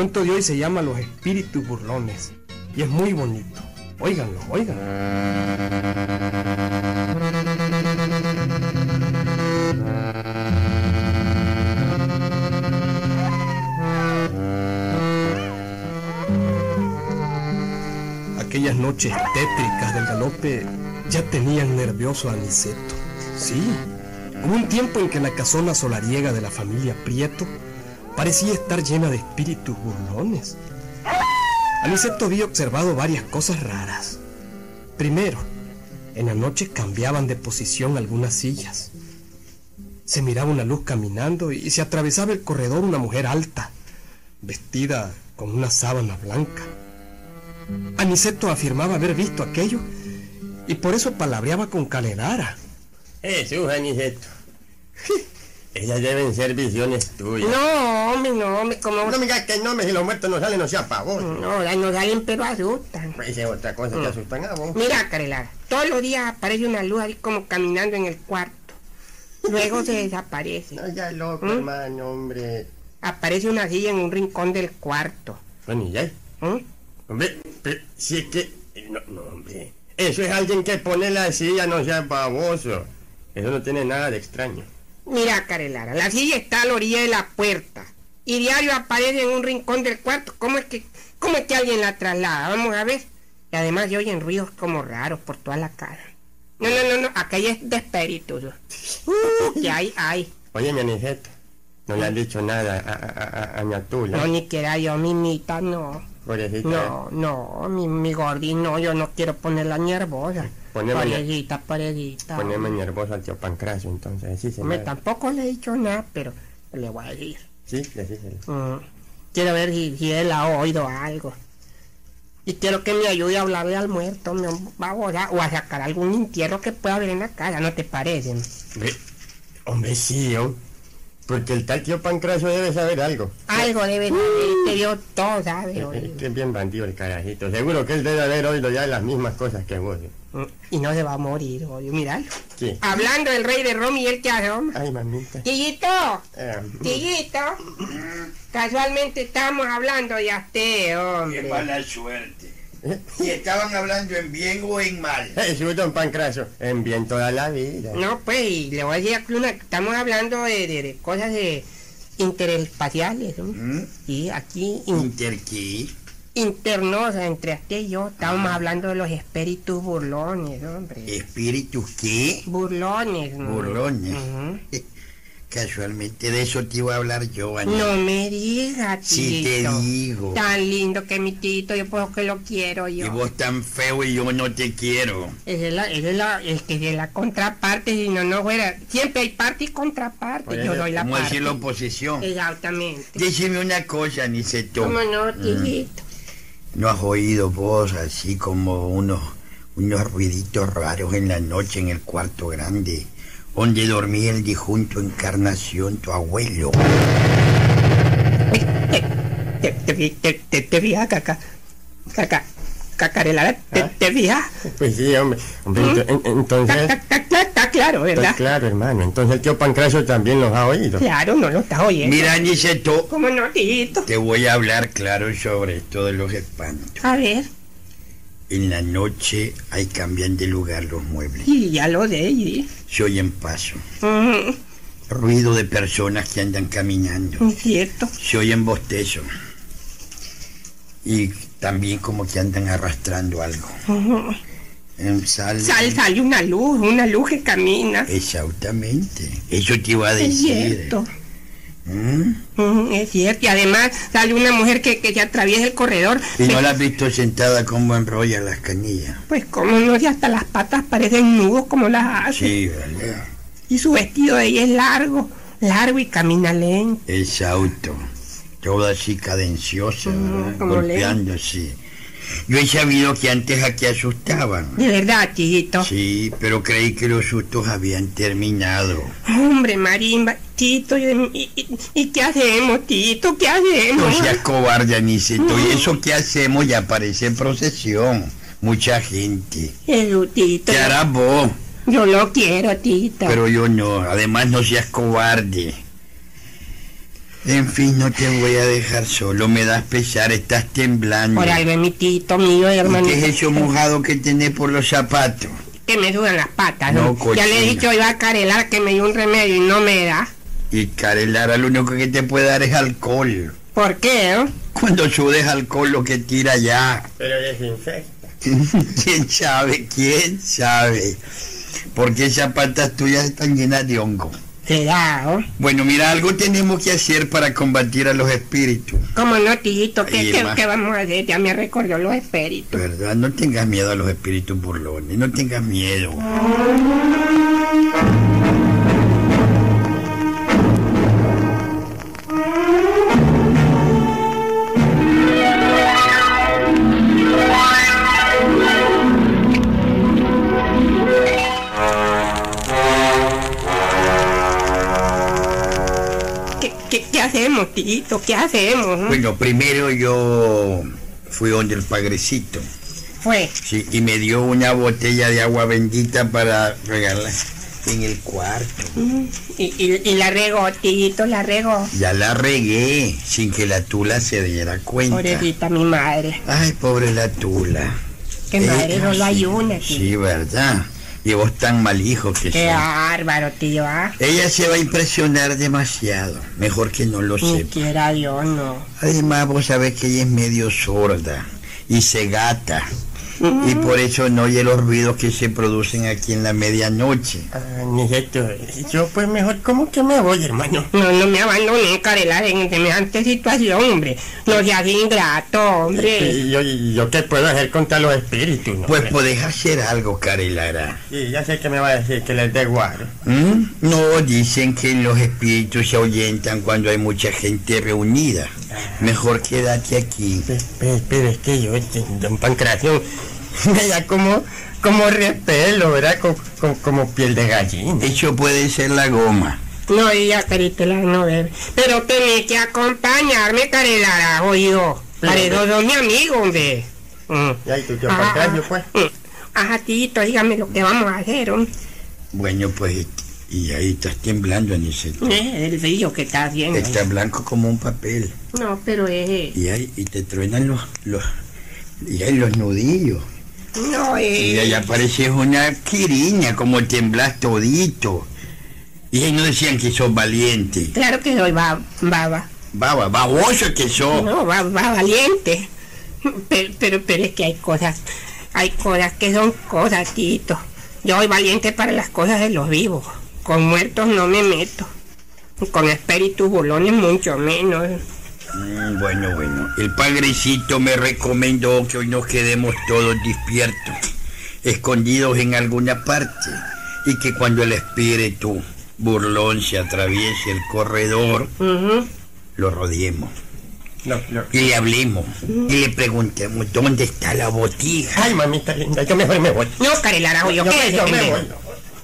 Cuento de hoy se llama Los espíritus burlones y es muy bonito. Óiganlo, óiganlo. Aquellas noches tétricas del galope ya tenían nervioso a. Sí, hubo un tiempo en que la casona solariega de la familia Prieto parecía estar llena de espíritus burlones. Aniceto había observado varias cosas raras. Primero, en la noche cambiaban de posición algunas sillas. Se miraba una luz caminando y se atravesaba el corredor una mujer alta, vestida con una sábana blanca. Aniceto afirmaba haber visto aquello y por eso palabreaba con Caledara. Jesús, Aniceto. Ellas deben ser visiones tuyas. No, hombre, no, hombre, como... No me digas que no, me si los muertos no salen, no sea pavor. No, no salen, pero asustan. Esa es otra cosa que asustan a vos. Mira, Carelara, todos los días aparece una luz ahí como caminando en el cuarto. Luego se desaparece. No, ya loco, ¿Mm? hermano, hombre. Aparece una silla en un rincón del cuarto. Bueno, y ya. ¿Mm? Hombre, pero si es que... No, no, hombre. Eso es alguien que pone la silla, no sea baboso. Eso no tiene nada de extraño. Mira, Carelara, la silla está a la orilla de la puerta. Y diario aparece en un rincón del cuarto. ¿Cómo es que, cómo es que alguien la traslada? Vamos a ver. Y además se oyen ruidos como raros por toda la casa. No, no, no, no, aquella es de espíritus. Uh, que hay, hay. Oye, mi Aniceto, no le han dicho nada a, a, a, a Ñatula. No, ni quiera yo, mimita, no. Pobrecita. No, no, mi, mi gordín, no, yo no quiero ponerla nervosa. Poneme Pobrecita, pobrecita. Poneme nervoso al tío Pancracio, entonces, sí, se Hombre, me... tampoco le he dicho nada, pero le voy a decir. Sí, decíselo. Mm, quiero ver si, si él ha oído algo. Y quiero que me ayude a hablarle al muerto, me vamos a, o a sacar algún entierro que pueda haber en la casa, ¿no te parece? Hombre, hombre, sí, hombre. Porque el tal tío Pancracio debe saber algo. Algo debe saber, te dio todo, ¿sabes? Este es bien bandido el carajito. Seguro que él debe haber oído ya las mismas cosas que vos. ¿eh? Y no se va a morir, oye, miralo. ¿Qué? Hablando del rey de Roma y él que hace, hombre. Ay, mamita. Tillito, Eh, Tillito, casualmente estamos hablando de usted, Qué hombre. mala suerte. ¿Eh? ¿Y estaban hablando en bien o en mal? Jesús, don Pancracio, en bien toda la vida. No, pues, y le voy a decir aquí una, estamos hablando de, de- de cosas de interespaciales, ¿no? ¿Mm? Y aquí in- ¿Interqué? internosa entre usted y yo, estamos hablando de los espíritus burlones, hombre. ¿Espíritus qué? Burlones, ¿no? Burlones. Casualmente de eso te iba a hablar yo, Ana. No me digas, Sí te digo. Tan lindo que mi tito, yo puedo que lo quiero Y yo. vos tan feo y yo no te quiero. Esa es la, esa es la, el que es la contraparte, si no, no fuera. Siempre hay parte y contraparte. Oye, yo doy la Como parte. decir la oposición. Exactamente. Decime una cosa, Niceto. ¿Cómo no, Mm. tito? ¿No has oído vos así como unos, unos ruiditos raros en la noche en el cuarto grande? Donde dormía el difunto Encarnación, tu abuelo. Te, te, te, te, te fijas, caca. Caca. Cacarela, te, ¿Ah? te fijas. Pues sí, hombre. hombre en- entonces... Está, está- está- está claro, ¿verdad? claro, hermano. Entonces el tío Pancracio también los ha oído. Claro, no lo estás oyendo. Mira, Niceto, ¿Cómo no, te voy a hablar claro sobre esto de los espantos. A ver. En la noche ahí cambian de lugar los muebles. Y ya lo de allí. Se oyen pasos. Ujú, Ruido de personas que andan caminando. es cierto. Se oyen bostezos. Y también como que andan arrastrando algo. Sale- Sal, sale una luz, una luz que camina. Exactamente. Eso te iba a Es decir. cierto. ¿Mm? Es cierto. Y además sale una mujer que, que se atraviesa el corredor. Y no Ve- la has visto sentada como enrolla las canillas. Pues como no, si hasta las patas parecen nudos como las hace. Sí, vale. Y su vestido de ella es largo, largo y camina lento. Ese auto. Toda así cadenciosa, ¿verdad? golpeando así. Yo he sabido que antes aquí asustaban. De verdad, chiquito. Sí, pero creí que los sustos habían terminado. Hombre, marimba, Tito, ¿y, y- qué hacemos, Tito? ¿Qué hacemos? No seas cobarde, Aniceto. Y eso que hacemos ya parece en procesión. Mucha gente. Eso, Tito. ¿Qué harás vos? Yo lo quiero, Tito. Pero yo no. Además, no seas cobarde. En fin, no te voy a dejar solo, me das pesar, estás temblando. Por algo mi tito mío, ¿Y hermano. ¿Qué es eso mojado que tenés por los zapatos? Que me sudan las patas, No, ¿no? Ya le he dicho iba a carelar que me dio un remedio y no me da. Y Carelara lo único que te puede dar es alcohol. ¿Por qué? Cuando sudes alcohol lo que tira ya. Pero desinfecta. ¿Quién sabe? ¿Quién sabe? Porque esas patas tuyas están llenas de hongo. Será, ¿no? Bueno, mira, algo tenemos que hacer para combatir a los espíritus. ¿Cómo no, tito? ¿Qué, qué, qué vamos a hacer? Ya me recordó los espíritus. ¿Verdad? No tengas miedo a los espíritus burlones, no tengas miedo. Hacemos, tito? ¿Qué hacemos? no? Bueno, primero yo fui donde el pagrecito, Fue. sí, y me dio una botella de agua bendita para regalar en el cuarto. Y, y, y la regó, tito, la regó. Ya la regué sin que la tula se diera cuenta. Pobrecita mi madre. Ay, pobre la tula. Que madre Ella solo hay sí, una, tito. Sí, ¿verdad? Y vos tan mal hijo que Qué bárbaro, tío, ¿ah? Ella se va a impresionar demasiado. Mejor que no lo Ni sepa. quiera Dios, no. Además, vos sabés que ella es medio sorda y se gata. Y por eso no oye los ruidos que se producen aquí en la medianoche. Ah, Nijeto, yo pues mejor, ¿cómo que me voy, hermano? No, no me abandoné, Carelar, en semejante situación, hombre. No seas ingrato, hombre. ¿Y yo, yo qué puedo hacer contra los espíritus? no? Pues podés hacer algo, Carelara. Sí, ya sé que me va a decir que les dé guaro. ¿Mm? No, dicen que los espíritus se ahuyentan cuando hay mucha gente reunida. Mejor quédate aquí. Pe- pe- Pero es que yo, este, don Pancracio, me da como, como repelo, ¿verdad? Como, como, como piel de gallina. Eso puede ser la goma. No diga, Caritela, no bebe. Pero tenés que acompañarme, Carelara, oído. Pero- Caredo, son mi amigo, hombre. Mm. Ya, y tío Ajá, Pancracio, pues. mm. Ajá, tito, dígame lo que vamos a hacer, hombre. Bueno, pues, y ahí estás temblando, Aniceto. Eh, el frío que está haciendo. Está blanco como un papel. No, pero es... Y ahí y te truenan los, los, y ahí los nudillos. No, Y ahí es... apareces una quiriña, como temblas todito. Y ahí no decían que sos valiente. Claro que soy ba- baba. Baba, baboso que sos. No, va, va valiente. Pero, pero, pero es que hay cosas, hay cosas que son cosas, Tito. Yo soy valiente para las cosas de los vivos. Con muertos no me meto. Con espíritus bolones mucho menos. Mm, bueno, bueno. El padrecito me recomendó que hoy nos quedemos todos despiertos, escondidos en alguna parte, y que cuando el espíritu burlón se atraviese el corredor, lo rodeemos. No, no. Y le hablemos. Y le preguntemos dónde está la botija. Ay, mamita linda, yo mejor me voy. No, Carelara, yo Yo, qué yo me voy.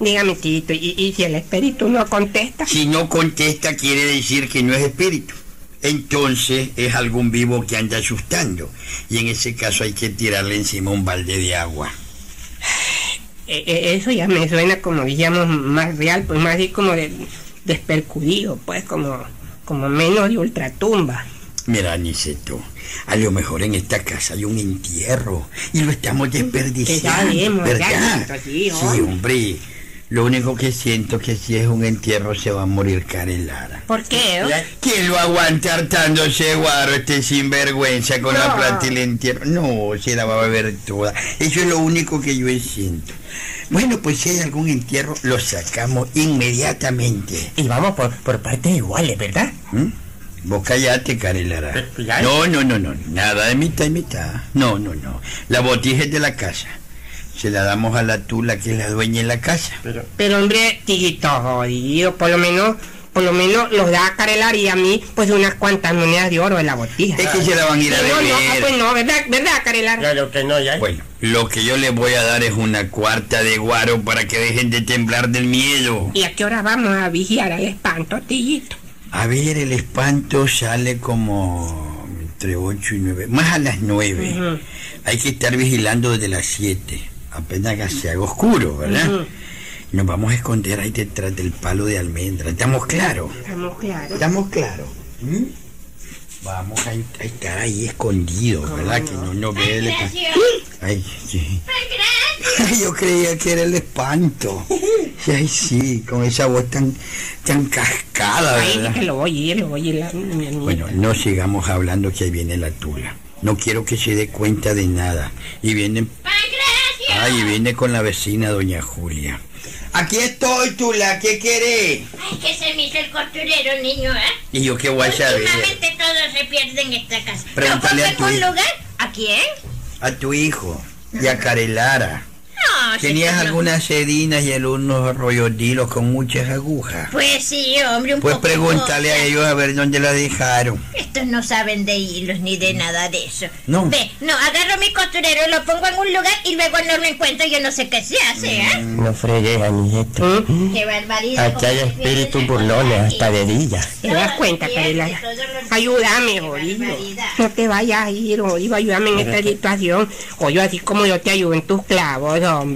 Dígame, Tito, y, y si el espíritu no contesta? Si no contesta, quiere decir que no es espíritu. Entonces es algún vivo que anda asustando. Y en ese caso hay que tirarle encima un balde de agua. Eh, eh, eso ya me suena como, digamos, más real, pues más así como de despercudido, pues como, como menos de ultratumba. Mira, Aniceto, a lo mejor en esta casa hay un entierro y lo estamos desperdiciando, ya vemos, ¿verdad? ya, sí, hombre. Lo único que siento que si es un entierro se va a morir Karen Lara. ¿Por qué? ¿Quién lo aguanta hartándose guaro este sinvergüenza con la plata y el entierro? No, se la va a beber toda. Eso es lo único que yo siento. Bueno, pues si hay algún entierro, lo sacamos inmediatamente. Y vamos por, por partes iguales, ¿verdad? ¿Mm? Vos callate, Carelara. No, no, no, no. Nada de mitad y mitad. No, no, no. La botija es de la casa. Se la damos a la tula que es la dueña de la casa. Pero, Pero hombre, tiguito jodido, por lo menos, por lo menos los da a Carelar y a mí, pues unas cuantas monedas de oro de la botija. Es que se la van a ir a no, no, ah, pues no, ¿verdad, verdad Carelar? claro que no, ya. Bueno, lo que yo les voy a dar es una cuarta de guaro para que dejen de temblar del miedo. ¿Y a qué hora vamos a vigiar al espanto, tiguito? A ver, el espanto sale como entre 8 y 9, más a las 9. Ujú. Hay que estar vigilando desde las 7, apenas que se haga oscuro, ¿verdad? Nos vamos a esconder ahí detrás del palo de almendra, ¿estamos claros? Estamos claros. Estamos claros. Vamos a a estar ahí escondido, ¿verdad? Que no nos ve el espanto. Ay, sí. Ay, yo creía que era el espanto. Ay, sí, con esa voz tan, tan cascada, Ay, ¿verdad? que lo oye, lo oye la mi niña. Bueno, no sigamos hablando que ahí viene la tula. No quiero que se dé cuenta de nada. Y viene... Ay, viene con la vecina doña Julia. Aquí estoy, Tula, ¿qué querés? Ay, que se me hizo el costurero, niño, ¿eh? Y yo qué a saber. Últimamente todo se pierde en esta casa. Pregúntale ¿Lo a tu hijo. lugar? ¿A quién? A tu hijo y a Carelara. No, sí Tenías no. algunas sedinas y algunos rollos con muchas agujas. Pues sí, hombre, un Pues poco pregúntale a ellos a ver dónde la dejaron. Estos no saben de hilos ni de nada de eso. No. Ve, no, agarro mi costurero, lo pongo en un lugar y luego no lo encuentro. Yo no sé qué se hace, ¿eh? No fregues, Aniceto. Qué barbaridad. Aquí hay espíritus burlones, hasta de dilla. ¿Te das cuenta, Carela? Ayúdame, jodido. No te vayas a ir, jodido. Ayúdame en esta situación. O yo así como yo te ayudo en tus clavos, hombre.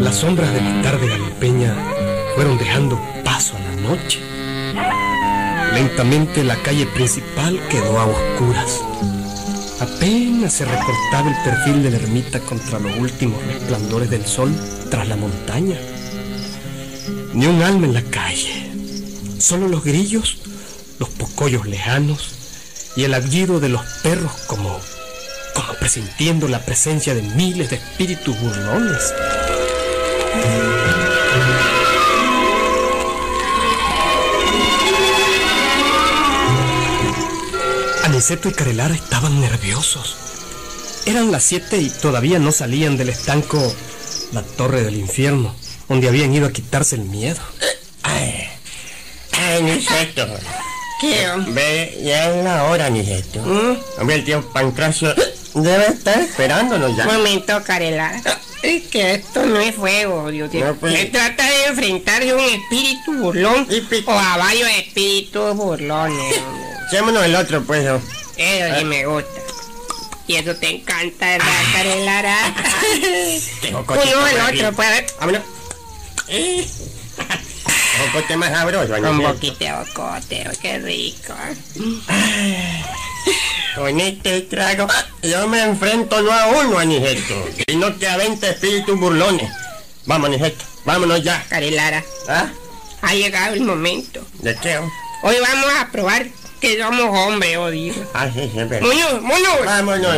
Las sombras de la tarde galopeña fueron dejando paso a la noche. Lentamente la calle principal quedó a oscuras. Apenas se recortaba el perfil de la ermita contra los últimos resplandores del sol tras la montaña. Ni un alma en la calle. Solo los grillos, los pocollos lejanos y el aullido de los perros como, como presintiendo la presencia de miles de espíritus burlones. Aniceto y Carelara estaban nerviosos. Eran las siete y todavía no salían del estanco la torre del infierno, donde habían ido a quitarse el miedo. Ay, Aniceto. ¿Qué? Ve, ya es la hora, Aniceto. ¿Mm? Hombre, el tío Pancracio debe estar esperándonos ya. Momento, Carelar. Es que esto no es fuego, Dios mío. No, pues. Se trata de enfrentarse a un espíritu burlón Y o a varios espíritus burlones. Echémonos el otro, pues. ¿no? Eso sí me gusta. Y eso te encanta, ¿verdad, Carelara? Tengo Uno el otro, pues a ver. Vámonos. Eh. Un coche más sabroso, Un Aniceto. poquito de bocote, qué rico. Con este trago, yo me enfrento no a uno, Aniceto, sino que a 20 espíritus burlones. Vamos, Aniceto, vámonos ya. Carelara, ¿Ah? ha llegado el momento. ¿De qué? Hoy vamos a probar que somos hombres, Dios. Ah, sí, verdad. Muñoz, Muñoz. Vámonos.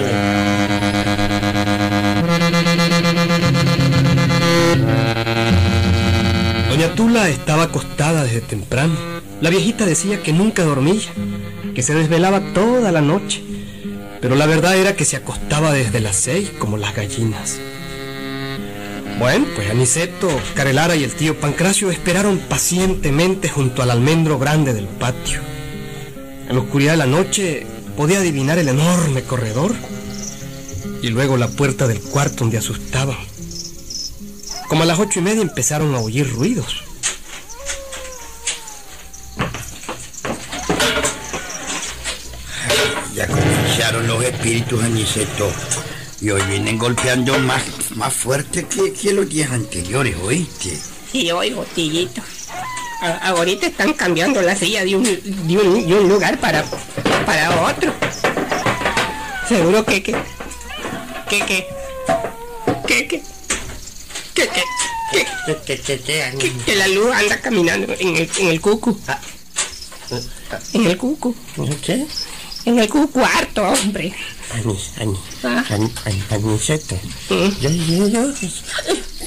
Doña Tula estaba acostada desde temprano. La viejita decía que nunca dormía, que se desvelaba toda la noche. Pero la verdad era que se acostaba desde las seis como las gallinas. Bueno, pues Aniceto, Carelara y el tío Pancracio esperaron pacientemente junto al almendro grande del patio. En la oscuridad de la noche podía adivinar el enorme corredor y luego la puerta del cuarto donde asustaban. Como a las ocho y media empezaron a oír ruidos. Ya comenzaron los espíritus Aniceto. Y hoy vienen golpeando más, más fuerte que, que los días anteriores, ¿oíste? Sí, oigo, tillito. A- Ahorita están cambiando la silla de un, de un, de un lugar para, para otro. Seguro que, que, que, que, que, que, que, que, que, ¿Qué, qué, qué, qué, que, la luz anda caminando en el, en el cucu. En el cucu. ¿Qué? En el cucu harto, hombre. Ani, Ani, Ah. Ani, Ani, Aniceto.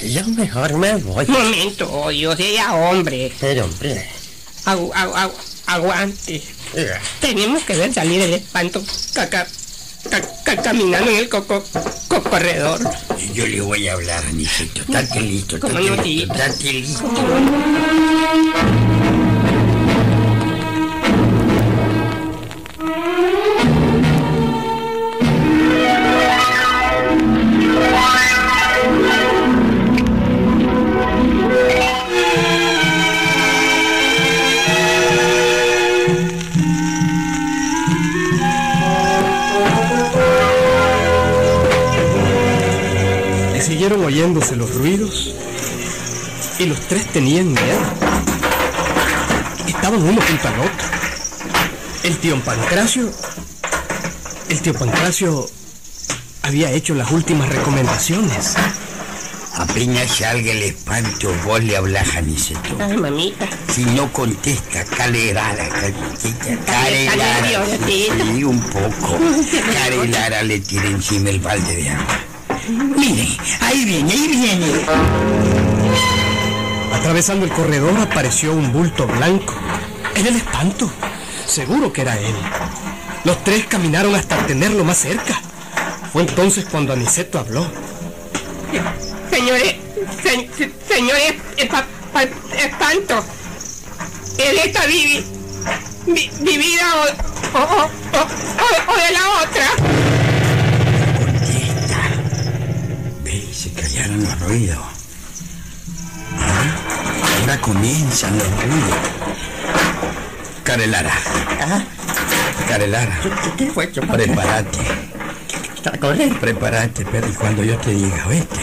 Yo, mejor me voy. Momento, yo sea hombre. Pero, hombre, Agu, agu, agu- aguante. Tenemos que ver salir el espanto caca, caminando en el coco, co- corredor. Yo le voy a hablar, Aniceto. Estate listo, ¿Cómo estate listo, estate listo. Oyéndose los ruidos y los tres tenían miedo. Estaban uno junto al otro. El tío Pancracio. El tío Pancracio había hecho las últimas recomendaciones. Apenas salga el espanto, vos le hablas a Niceto. Ay, mamita. Si no contesta, calerara, calerara. nerviosa, tita. Sí, un poco. Carelara le tira encima el balde de agua. Mire, ahí viene, ahí viene. Atravesando el corredor apareció un bulto blanco. Era el espanto. Seguro que era él. Los tres caminaron hasta tenerlo más cerca. Fue entonces cuando Aniceto habló. Señores, se- se- señores, espa- pa- espanto. ¿Es esta vivi, vi- vivida o, o, o, o- o de la otra? Contesta. Ve, se callaron los ruidos. Ah, Ahora comienzan los ruidos. Carelara. Carelara. ¿Qué fue, chupa? Prepárate. ¿A correr? Prepárate, pero cuando yo te diga, oíste,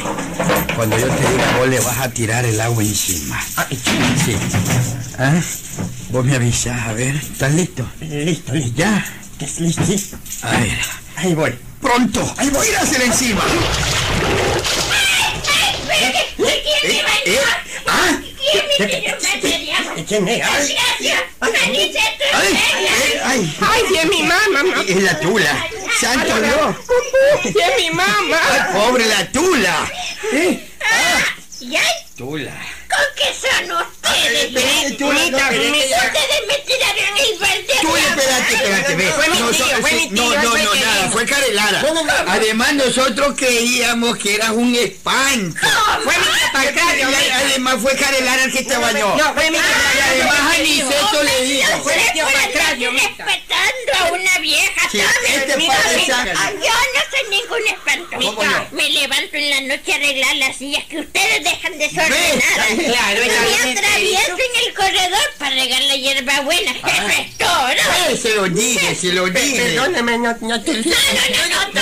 cuando yo te diga, vos le vas a tirar el agua encima. Ay, Sí. ¿Ah? Vos me avisás, a ver, ¿estás listo? listo, listo. ¿Ya? ¿Estás listo? A ver. Ahí voy. ¡Pronto! ¡Ahí voy a hacer encima! ¿Quién me ¿Eh? ¿Ah? ¿Quién es? Ay, ¡Ay! eh, ¡Ay! Ay, sí es mi mamá. Es la tula. ¡Santo Dios! Es mi mamá. ¡Ay, pobre la tula! ¿Y ay, Tula. Qué son ustedes? Espérate. mira. Ustedes me tiraron el balde. Tú de espérate, espérate, ve. Fue mi tío, fue mi tío, no, no, no, que nada, fue Carelara. Además, nosotros creíamos que eras un espanto. Fue mi mira. además fue Carelara el que te bañó. No, fue mi Y además Aniceto le dijo. Fue mi tío respetando a una vieja, Sí, ¿sabes? este mira, mira. Ah, Yo no soy ningún. ¿Cómo no? Me levanto en la noche a arreglar las sillas que ustedes dejan desordenadas. Claro, Y atravieso en el corredor para regar la hierba buena. Eso es todo. Eh, se lo dije, se lo dije. Perdóname, no, no te... No, no, no, no.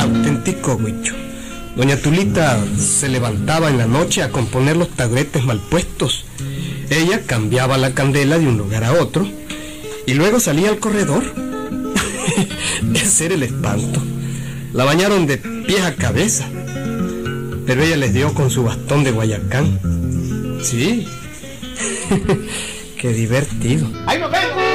Auténtico huicho. Doña Tulita se levantaba en la noche a componer los taburetes mal puestos. Ella cambiaba la candela de un lugar a otro y luego salía al corredor. Ese era el espanto. La bañaron de pies a cabeza, pero ella les dio con su bastón de Guayacán. Sí, qué divertido. ¡Ahí nos vemos!